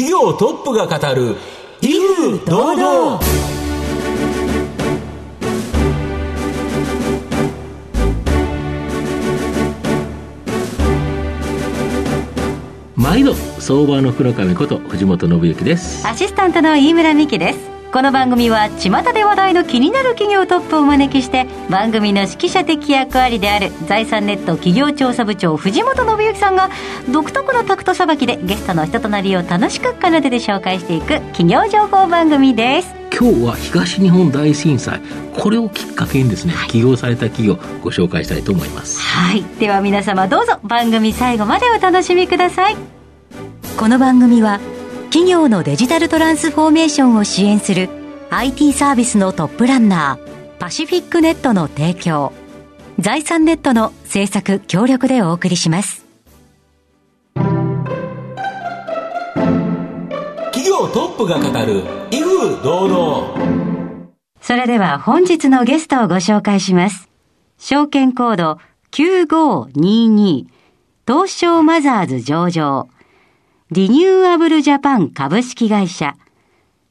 企業トップが語る威風堂々。毎度相場の黒亀こと藤本信之です。アシスタントの飯村美希ですこの番組は巷で話題の気になる企業トップをお招きして番組の指揮者的役割である財産ネット企業調査部長藤本信之さんが独特のタクトさばきでゲストの人となりを楽しく奏でて紹介していく企業情報番組です。今日は東日本大震災これをきっかけにですね、はい、起業された企業ご紹介したいと思います。はい。では皆様どうぞ番組最後までお楽しみください。この番組は企業のデジタルトランスフォーメーションを支援する IT サービスのトップランナーパシフィックネットの提供。財産ネットの制作協力でお送りします。企業トップが語る威風堂々。それでは本日のゲストをご紹介します。証券コード9522東証マザーズ上場リニューアブルジャパン株式会社、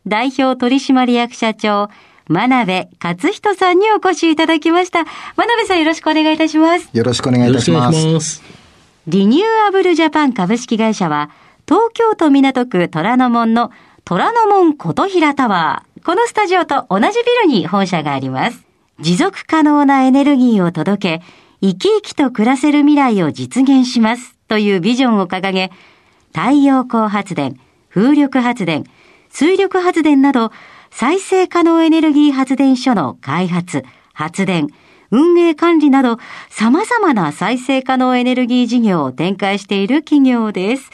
代表取締役社長、真鍋勝人さんにお越しいただきました。真鍋さんよろしくお願いいたします。よろしくお願いいたします。リニューアブルジャパン株式会社は、東京都港区虎ノ門の虎ノ門琴平タワー。このスタジオと同じビルに本社があります。持続可能なエネルギーを届け、生き生きと暮らせる未来を実現します。というビジョンを掲げ、太陽光発電、風力発電、水力発電など、再生可能エネルギー発電所の開発、発電、運営管理など、様々な再生可能エネルギー事業を展開している企業です。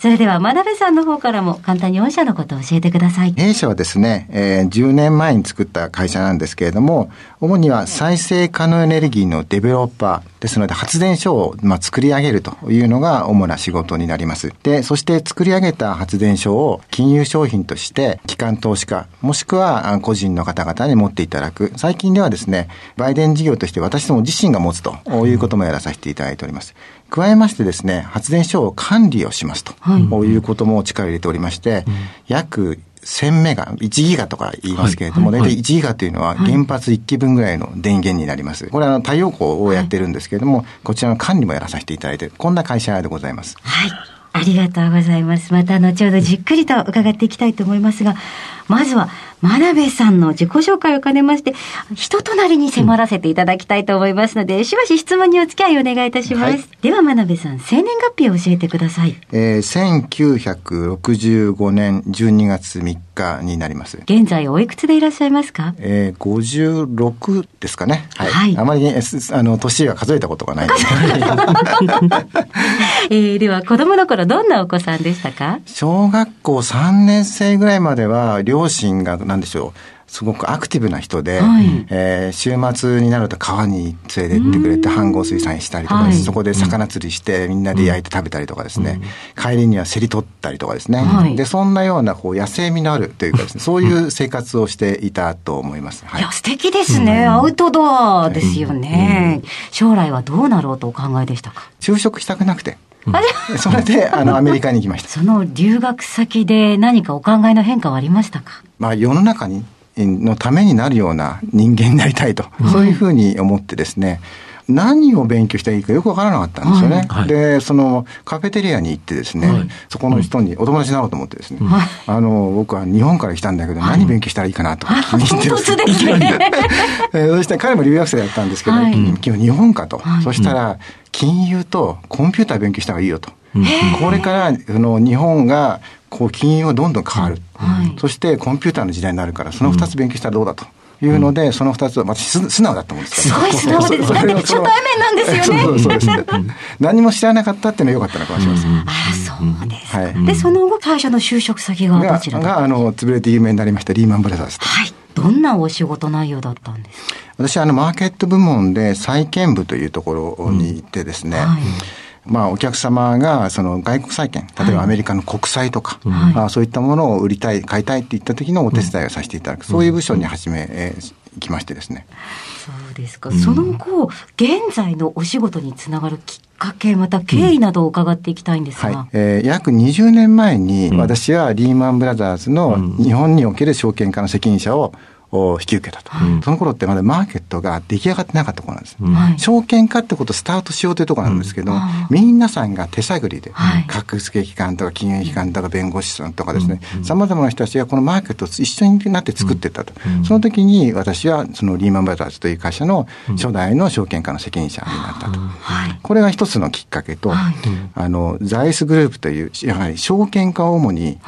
それでは、真鍋さんの方からも簡単に御社のことを教えてください。弊社はですね、えー、10年前に作った会社なんですけれども、主には再生可能エネルギーのデベロッパーですので、発電所を、まあ、作り上げるというのが主な仕事になります。で、そして作り上げた発電所を金融商品として、機関投資家、もしくは個人の方々に持っていただく。最近ではですね、売電事業として私ども自身が持つということもやらさせていただいております。加えましてですね、発電所を管理をしますと、はい、いうことも力を入れておりまして、うん、約1000メガ、1ギガとか言いますけれども、大体1ギガというのは原発1基分ぐらいの電源になります。これは太陽光をやってるんですけれども、こちらの管理もやらさせていただいて、こんな会社でございます。はい。ありがとうございます。また後ほどじっくりと伺っていきたいと思いますが、まずは、真鍋さんの自己紹介を兼ねまして、人となりに迫らせていただきたいと思いますので、うん、しばし質問にお付き合いお願いいたします。はい、では、真鍋さん、生年月日を教えてください。えー、1965年12月3日になります。現在、おいくつでいらっしゃいますか？えー、56ですかね。はい。はい、あまり、ね、あの、年は数えたことがないです。えー、では、子供の頃、どんなお子さんでしたか？小学校3年生ぐらいまでは、両親が、なんでしょう、すごくアクティブな人で、はい、えー、週末になると川に連れてってくれて飯合水産したりとか、はい、そこで魚釣りしてみんなで焼いて食べたりとかですね、うん、帰りには競り取ったりとかですね、はい、でそんなようなこう野生味のあるというかですねそういう生活をしていたと思います。はい、いや素敵ですね、うん、アウトドアですよね、うん、将来はどうなろうとお考えでしたか？就職したくなくてそれで、あの、アメリカに行きました。その留学先で何かお考えの変化はありましたか？まあ、世の中に、のためになるような人間になりたいと、そういうふうに思ってですね、何を勉強したらいいかよくわからなかったんですよね。はい、で、そのカフェテリアに行ってですね、はい、そこの人にお友達になろうと思ってですね、はい、あの、僕は日本から来たんだけど、何勉強したらいいかなと気に入って ですね。そして彼も留学生だったんですけど、今日日本かと。そしたら、金融とコンピューター勉強した方がいいよと。これからその日本がこう金融がどんどん変わる、はい、そしてコンピューターの時代になるからその2つ勉強したらどうだと。いうので、その二つは、私、素直だったもんですすごい素直です。だって初対面なんですよね。そうそうですね。何も知らなかったっていうのは良かったのかもしれません。ああ、そうです。はい。で、その後、会社の就職先がどちらが、あの、潰れて有名になりました、リーマンブラザーズ。はい。どんなお仕事内容だったんですか？私、あの、マーケット部門で債券部というところに行ってですね、はいまあ、お客様がその外国債券、例えばアメリカの国債とか、はい、あそういったものを売りたい、買いたいっていった時のお手伝いをさせていただく、そういう部署に始め、えー、きましてですね。そうですか。その後、現在のお仕事につながるきっかけ、また経緯などを伺っていきたいんですが。うん、はい、えー、約20年前に、私はリーマンブラザーズの日本における証券化の責任者をを引き受けたと、はい、その頃ってまだマーケットが出来上がってなかった頃なんです、はい、証券化ってことをスタートしようというところなんですけど、うん、皆さんが手探りで、はい、格付け機関とか金融機関とか弁護士さんとかですね、さまざまな人たちがこのマーケットを一緒になって作っていったと、うん、その時に私はそのリーマンブラザーズという会社の初代の証券化の責任者になったと、これが一つのきっかけと、あのザイスグループというやはり証券化を主に、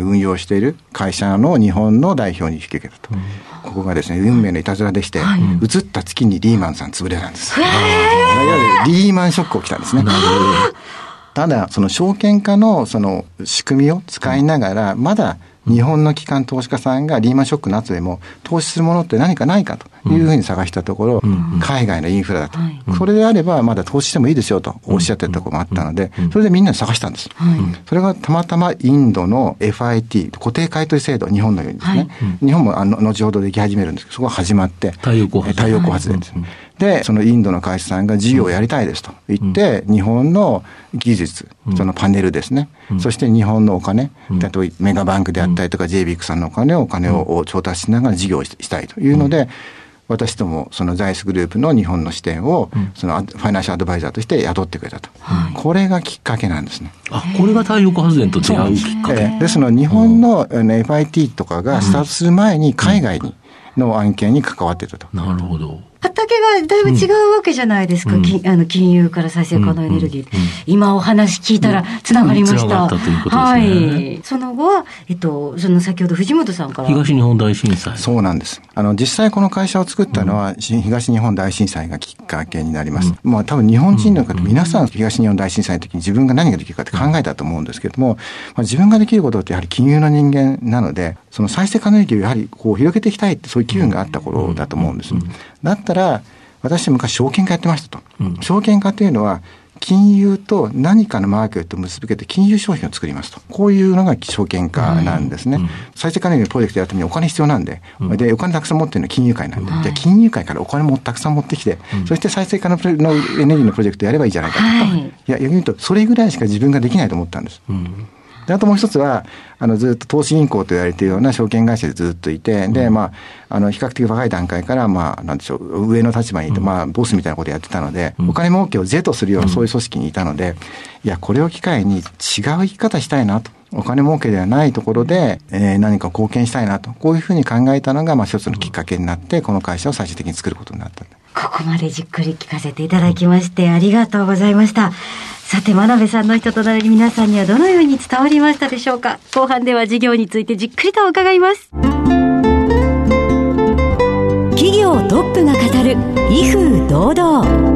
運用している会社の日本の代表に引き受けたと。ここがですね、運命のいたずらでして、はい、移った月にリーマンさん潰れたんです。いわゆるリーマンショック起きたんですね。ただ、その証券化のその仕組みを使いながら、まだ日本の機関投資家さんがリーマンショックの後でも投資するものって何かないかというふうに探したところ、海外のインフラだと、それであればまだ投資してもいいですよとおっしゃってるところもあったので、それでみんなで探したんです。それがたまたまインドの FIT、固定買取制度、日本のようにですね、日本もあの後ほどでき始めるんですけど、そこが始まって、太陽光発電。です。で、そのインドの会社さんが事業をやりたいですと。言って、日本の技術、そのパネルですね、そして日本のお金、例えばメガバンクであったりとか、JBIC さんのお金をお金を調達しながら事業をしたいというので、私ども、そのザイスグループの日本の視点を、そのファイナンシャルアドバイザーとして雇ってくれたと、これがきっかけなんですね。あこれが太陽光発電と違うきっかけですの日本の FIT とかがスタートする前に海外にの案件に関わってたと。なるほど。畑がだいぶ違うわけじゃないですか、うん、あの金融から再生可能エネルギー、うんうん、今お話聞いたらつながりました。ったということですね。はい。その後は、えっと、その先ほど藤本さんから。東日本大震災。そうなんです。あの、実際この会社を作ったのは、東日本大震災がきっかけになります。まあ多分日本人の方、皆さん東日本大震災の時に自分が何ができるかって考えたと思うんですけれども、まあ、自分ができることってやはり金融の人間なので、その再生可能エネルギーをやはりこう広げていきたいってそういう機運があった頃だと思うんです。だったら、私昔証券化やってましたと。うん、証券化というのは、金融と何かのマーケットを結び付けて金融商品を作りますと。こういうのが証券化なんですね。うん、再生可能のプロジェクトやるためにお金必要なんで、うん、で、お金たくさん持ってるのは金融界なんで、はい、じゃ金融界からお金もたくさん持ってきて、うん、そして再生可能のエネルギーのプロジェクトやればいいじゃないかと。はい、いや、逆に言うと、それぐらいしか自分ができないと思ったんです。であともう一つは、あの、ずっと投資銀行と言われているような証券会社でずっといて、で、まあ、あの、比較的若い段階から、まあ、なんでしょう、上の立場にいて、まあ、ボスみたいなことやってたので、お金儲けを是とするようなそういう組織にいたので、いや、これを機会に違う生き方したいなと。お金儲けではないところで、えー、何か貢献したいなと、こういうふうに考えたのが、まあ、一つのきっかけになって、この会社を最終的に作ることになった。ここまでじっくり聞かせていただきまして、ありがとうございました。さて、真鍋さんの人となり皆さんにはどのように伝わりましたでしょうか？後半では事業についてじっくりと伺います。企業トップが語る、威風堂々。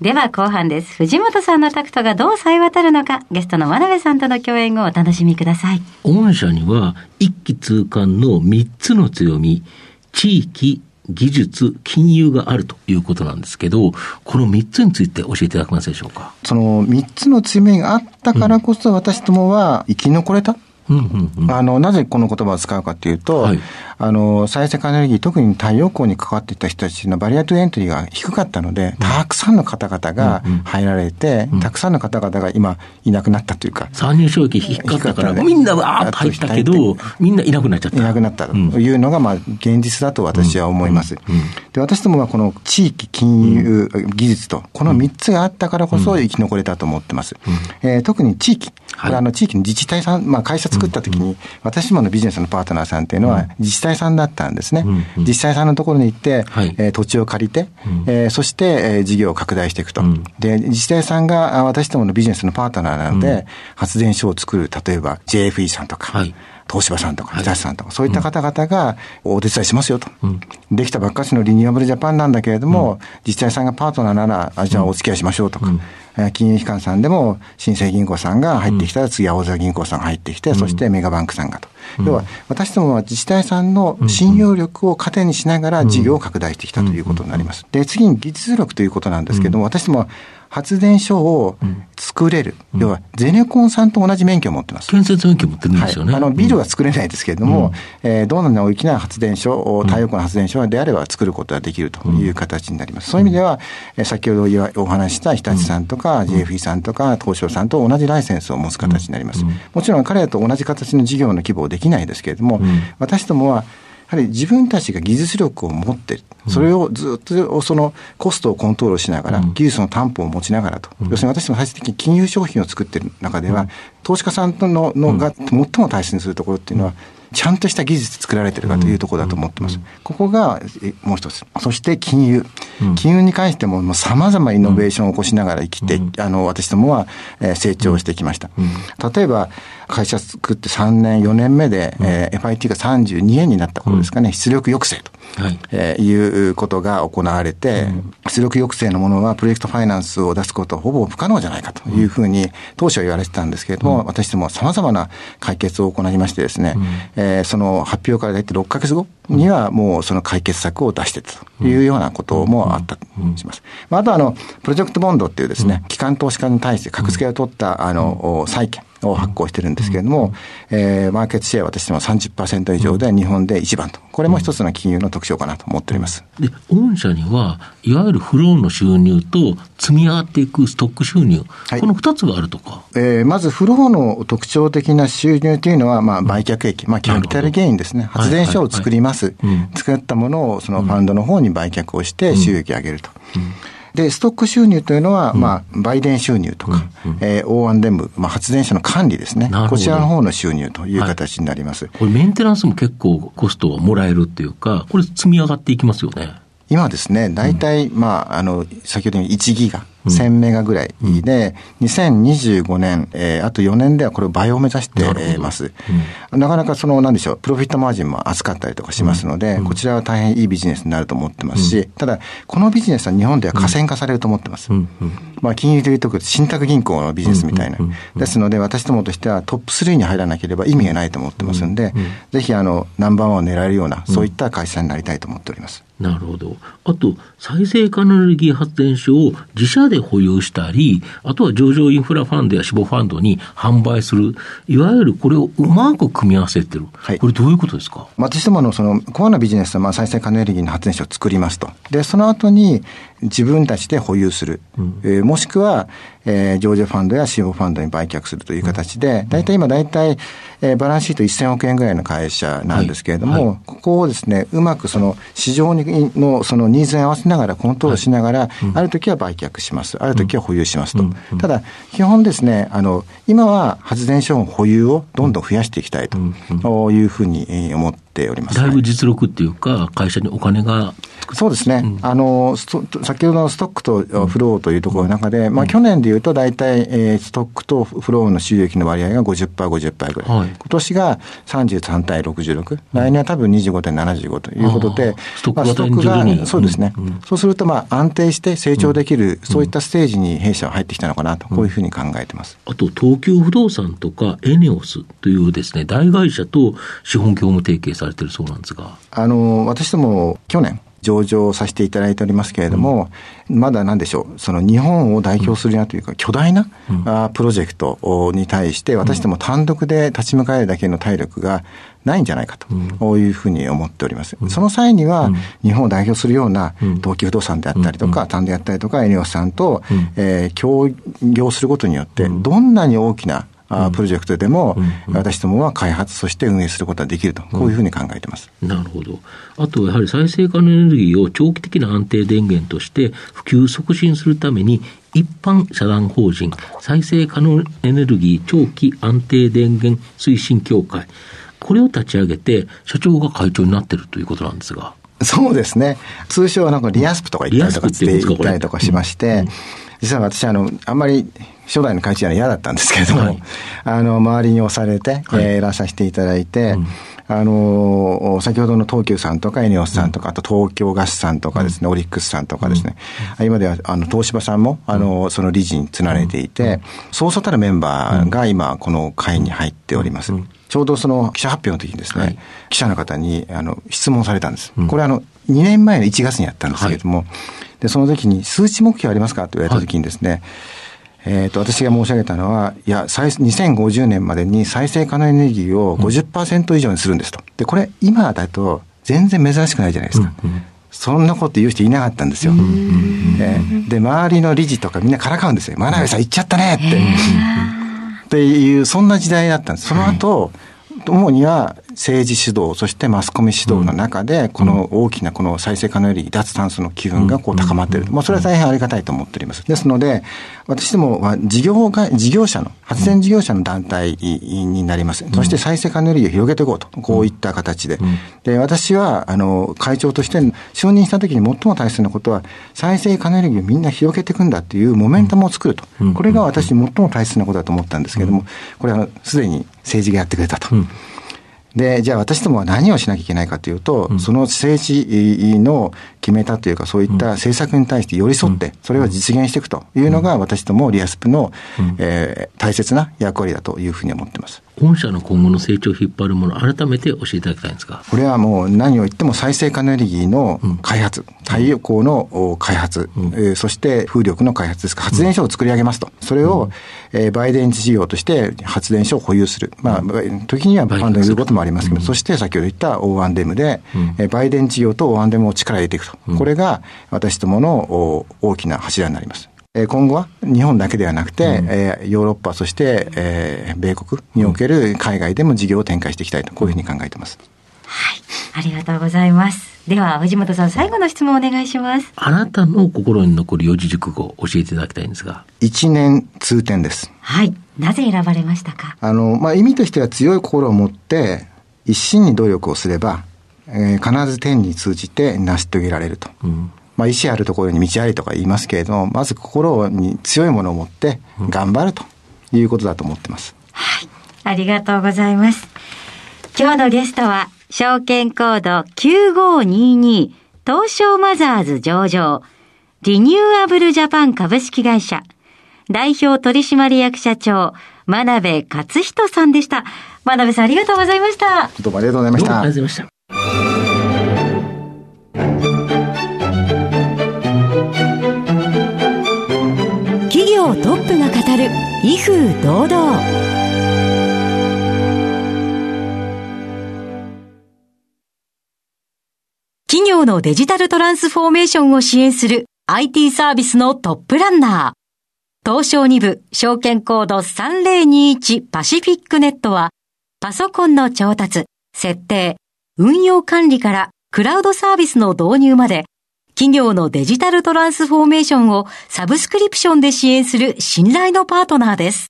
では後半です。藤本さんのタクトがどう冴え渡るのか、ゲストの真鍋さんとの共演をお楽しみください。御社には一気通貫の3つの強み、地域、技術、金融があるということなんですけど、この3つについて教えていただけますでしょうか？その3つの強みがあったからこそ、私どもは生き残れた。あの、なぜこの言葉を使うかというと、はい、あの、再生可能エネルギー、特に太陽光に関わっていた人たちのバリアトゥエントリーが低かったので、たくさんの方々が入られて、たくさんの方々が今いなくなったというか。参入障壁低かったから、みんなわーっと入ったけど、みんないなくなっちゃった。いなくなったというのが、まあ、現実だと私は思います。で、私どもはこの地域、金融、技術と、この3つがあったからこそ生き残れたと思ってます。えー、特に地域、これあの地域の自治体さん、まあ会社作った時に、私どものビジネスのパートナーさんっていうのは自治体さんだったんですね。自治体さんのところに行って、え土地を借りて、えそして、え事業を拡大していくと。で、自治体さんが私どものビジネスのパートナーなので、発電所を作る、例えば JFE さんとか、東芝さんとか、日立さんとか、そういった方々がお手伝いしますよと。できたばっかしのリニューアブルジャパンなんだけれども、自治体さんがパートナーなら、あじゃあお付き合いしましょうとか、金融機関さんでも、新生銀行さんが入ってきたら、次は大沢銀行さんが入ってきて、そしてメガバンクさんがと。要は、私どもは自治体さんの信用力を糧にしながら事業を拡大してきたということになります。で、次に技術力ということなんですけれども、私どもは発電所を作れる。要は、ゼネコンさんと同じ免許を持ってます。建設免許持ってるんですよね。はい、あの、ビルは作れないですけれども、うん、えー、どんな大きな発電所、太陽光の発電所であれば作ることができるという形になります。そういう意味では、え先ほどお話した日立さんとか、JFE さん。とか、東証さんと同じライセンスを持つ形になります。もちろん彼らと同じ形の事業の規模はできないですけれども、私どもは、やはり自分たちが技術力を持ってる。それをずっとそのコストをコントロールしながら、技術の担保を持ちながらと。要するに私ども最終的に金融商品を作っている中では、投資家さんとののが最も大切にするところっていうのは、ちゃんとした技術作られてるかというところだと思ってます。ここがもう一つ。そして金融。金融に関してもさまざまイノベーションを起こしながら生きて、あの、私どもは成長してきました。例えば、会社作って3年、4年目で、えー、FIT が32円になった頃ですかね、出力抑制と、はい。えー、いうことが行われて、出力抑制のものはプロジェクトファイナンスを出すことはほぼ不可能じゃないかというふうに当初は言われてたんですけれども、私ども様々な解決を行いましてですね、えー、その発表から大体6ヶ月後にはもうその解決策を出してたというようなこともあったとします。あとはあの、プロジェクトボンドっていうですね、機関投資家に対して格付けを取ったあの、債券。を発行してるんですけれども、うん、えー、マーケットシェアは私ども30%以上で日本で一番と。これも一つの金融の特徴かなと思っております。で、御社には、いわゆるフローの収入と積み上がっていくストック収入、はい、この二つがあるとか？えー、まずフローの特徴的な収入というのは、まあ、売却益、まあ、キャピタルゲインですね。発電所を作ります。作ったものをそのファンドの方に売却をして収益を上げると。うんで、ストック収入というのは、うん、まあ、売電収入とか、うんうん、えー、O&M、まあ、発電所の管理ですね。こちらの方の収入という形になります。はい、これメンテナンスも結構コストはもらえるっていうか、これ積み上がっていきますよね。今ですね、大体、うん、まあ、あの、先ほどの1ギガ、1000メガぐらいで、うん、2025年、えー、あと4年ではこれを倍を目指してます。うん、なかなかその、なんでしょう、プロフィットマージンも厚かったりとかしますので、うん、こちらは大変いいビジネスになると思ってますし、ただ、このビジネスは日本では河川化されると思ってます。まあ、金融でいうと、信託銀行のビジネスみたいな。ですので、私どもとしてはトップ3に入らなければ意味がないと思ってますんで、ぜひ、あの、ナンバーワンを狙えるような、そういった会社になりたいと思っております。なるほど。あと、再生可能エネルギー発電所を自社で保有したり、あとは上場インフラファンドや死亡ファンドに販売する、いわゆるこれをうまく組み合わせてる。はい、これどういうことですか？私どものそのコアなビジネスはまあ再生可能エネルギーの発電所を作りますと。で、その後に自分たちで保有する。うん、えー、もしくは、えー、上場ファンドや死亡ファンドに売却するという形で、大体今大体、えー、バランスシート1000億円ぐらいの会社なんですけれども、はいはい、ここをですね、うまくその市場にのそのニーズに合わせながらコントロールしながら、はいある時は売却します。ある時は保有しますと。ただ、基本ですね、あの、今は発電所の保有をどんどん増やしていきたいというふうに思ってております。だいぶ実力っていうか、会社にお金がそうですね、うん、あの先ほどのストックとフローというところの中で、うん、まあ、去年でいうと大体、えー、ストックとフローの収益の割合が50%、50%ぐらい、はい、今年が33対66、来年は多分25対75ということで、ストックが、そうですね、うん、そうするとまあ安定して成長できる、そういったステージに弊社は入ってきたのかなと、こういうふうに考えてます、あと東急不動産とかエネオスというですね、大会社と資本業務提携されてるそうなんですが。あの、私ども去年、上場させていただいておりますけれども、うん、まだなんでしょう、その日本を代表するなというか、巨大な、うん、プロジェクトに対して、私ども単独で立ち向かえるだけの体力がないんじゃないかというふうに思っております。うん、その際には、日本を代表するような東急不動産であったりとか、単であったりとか、エネオスさんと、えー、協業することによって、どんなに大きなあプロジェクトでも、私どもは開発、そして運営することができると、こういうふうに考えてます、なるほど。あと、やはり再生可能エネルギーを長期的な安定電源として普及促進するために、一般社団法人再生可能エネルギー長期安定電源推進協会、これを立ち上げて、社長が会長になってるということなんですが。そうですね。通称はなんかリアスプとか言ったりとかって言ったりとかしまして、実は私、あの、あんまり初代の会長は嫌だったんですけれども、はい、あの、周りに押されて、はい、えー、いらさせていただいて、うん。あの、先ほどの東急さんとかエネオスさんとか、あと東京ガスさんとかですね、オリックスさんとかですね、今では、あの、東芝さんも、あの、その理事につなれていて、そうそうたるメンバーが今、この会に入っております。ちょうどその記者発表の時にですね、記者の方に、あの、質問されたんです。これあの、2年前の1月にやったんですけれども、はい、で、その時に数値目標ありますか？と言われた時にですね、はいえっ、ー、と、私が申し上げたのは、いや、2050年までに再生可能エネルギーを50%以上にするんですと。で、これ、今だと全然珍しくないじゃないですか。うんうんそんなこと言う人いなかったんですよ。えー、で、周りの理事とかみんなからかうんですよ。真鍋さん言っちゃったねって。っていう、そんな時代だったんです。その後、主には政治主導、そしてマスコミ主導の中で、この大きなこの再生可能より脱炭素の機運がこう高まっている。まあ、それは大変ありがたいと思っております。ですので、私どもは事業が、事業者の、発電事業者の団体になります。そして再生可能エネルギーを広げていこうと、こういった形で。で、私は、あの、会長として承認したときに最も大切なことは、再生可能エネルギーをみんな広げていくんだっていうモメンタムを作ると。これが私最も大切なことだと思ったんですけれども、これはすでに政治がやってくれたと。で、じゃあ私どもは何をしなきゃいけないかというと、うん、その政治の決めたというか、そういった政策に対して寄り添って、それを実現していくというのが、私どもリアスプの、えー、大切な役割だというふうに思っています。御社の今後の成長を引っ張るもの、改めて教えていただきたいんですか？これはもう何を言っても再生可能エネルギーの開発、うん、太陽光の開発、うん、えー、そして風力の開発ですか、発電所を作り上げますと。それを、うん、えー、バイデン事業として発電所を保有する。まあ、時にはファンドにすることもありますけど、そして先ほど言ったオーワンデムで、うん、バイデン事業とオーワンデムを力入れていくと。これが私どもの大きな柱になります。今後は日本だけではなくて、うん、えー、ヨーロッパ、そして、えー、米国における海外でも事業を展開していきたいと、こういうふうに考えています。はい。ありがとうございます。では、藤本さん、最後の質問お願いします。あなたの心に残る四字熟語、教えていただきたいんですが。一年通天です。はい。なぜ選ばれましたか？あの、まあ、意味としては強い心を持って、一心に努力をすれば、えー、必ず天に通じて成し遂げられると。うんまあ、意志あるところに道ありとか言いますけれども、まず心に強いものを持って頑張るということだと思ってます。はい。ありがとうございます。今日のゲストは、証券コード9522東証マザーズ上場、リニューアブルジャパン株式会社、代表取締役社長、真鍋勝人さんでした。真鍋さんありがとうございました。どうもありがとうございました。ありがとうございました。威風堂々。企業のデジタルトランスフォーメーションを支援する IT サービスのトップランナー。東証2部証券コード3021パシフィックネットはパソコンの調達、設定、運用管理からクラウドサービスの導入まで企業のデジタルトランスフォーメーションをサブスクリプションで支援する信頼のパートナーです。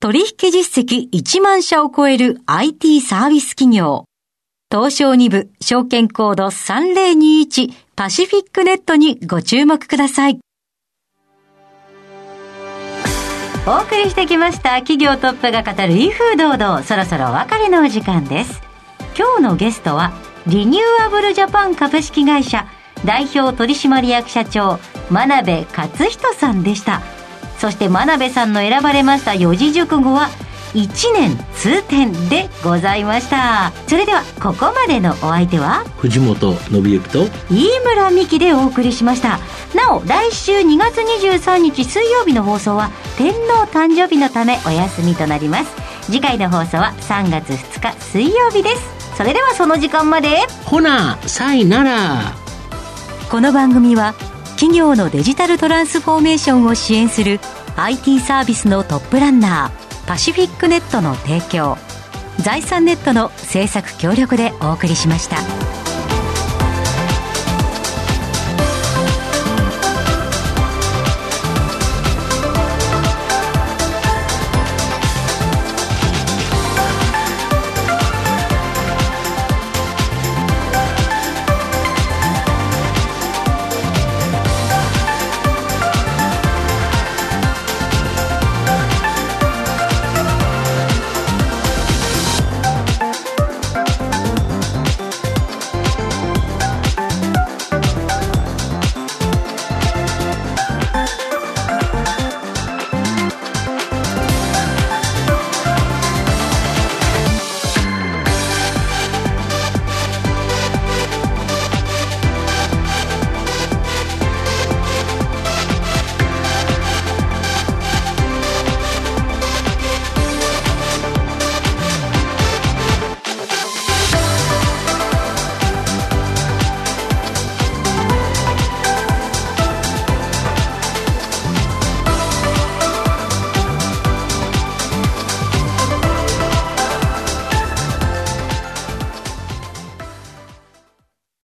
取引実績1万社を超える IT サービス企業。東証2部証券コード3021パシフィックネットにご注目ください。お送りしてきました企業トップが語る威風堂々そろそろお別れのお時間です。今日のゲストはリニューアブルジャパン株式会社代表取締役社長真鍋勝人さんでした。そして真鍋さんの選ばれました四字熟語は一年通天でございました。それではここまでのお相手は藤本信之と飯村美希でお送りしました。なお来週2月23日水曜日の放送は天皇誕生日のためお休みとなります。次回の放送は3月2日水曜日です。それではその時間まで。ほなさいならこの番組は企業のデジタルトランスフォーメーションを支援する IT サービスのトップランナーパシフィックネットの提供財産ネットの制作協力でお送りしました。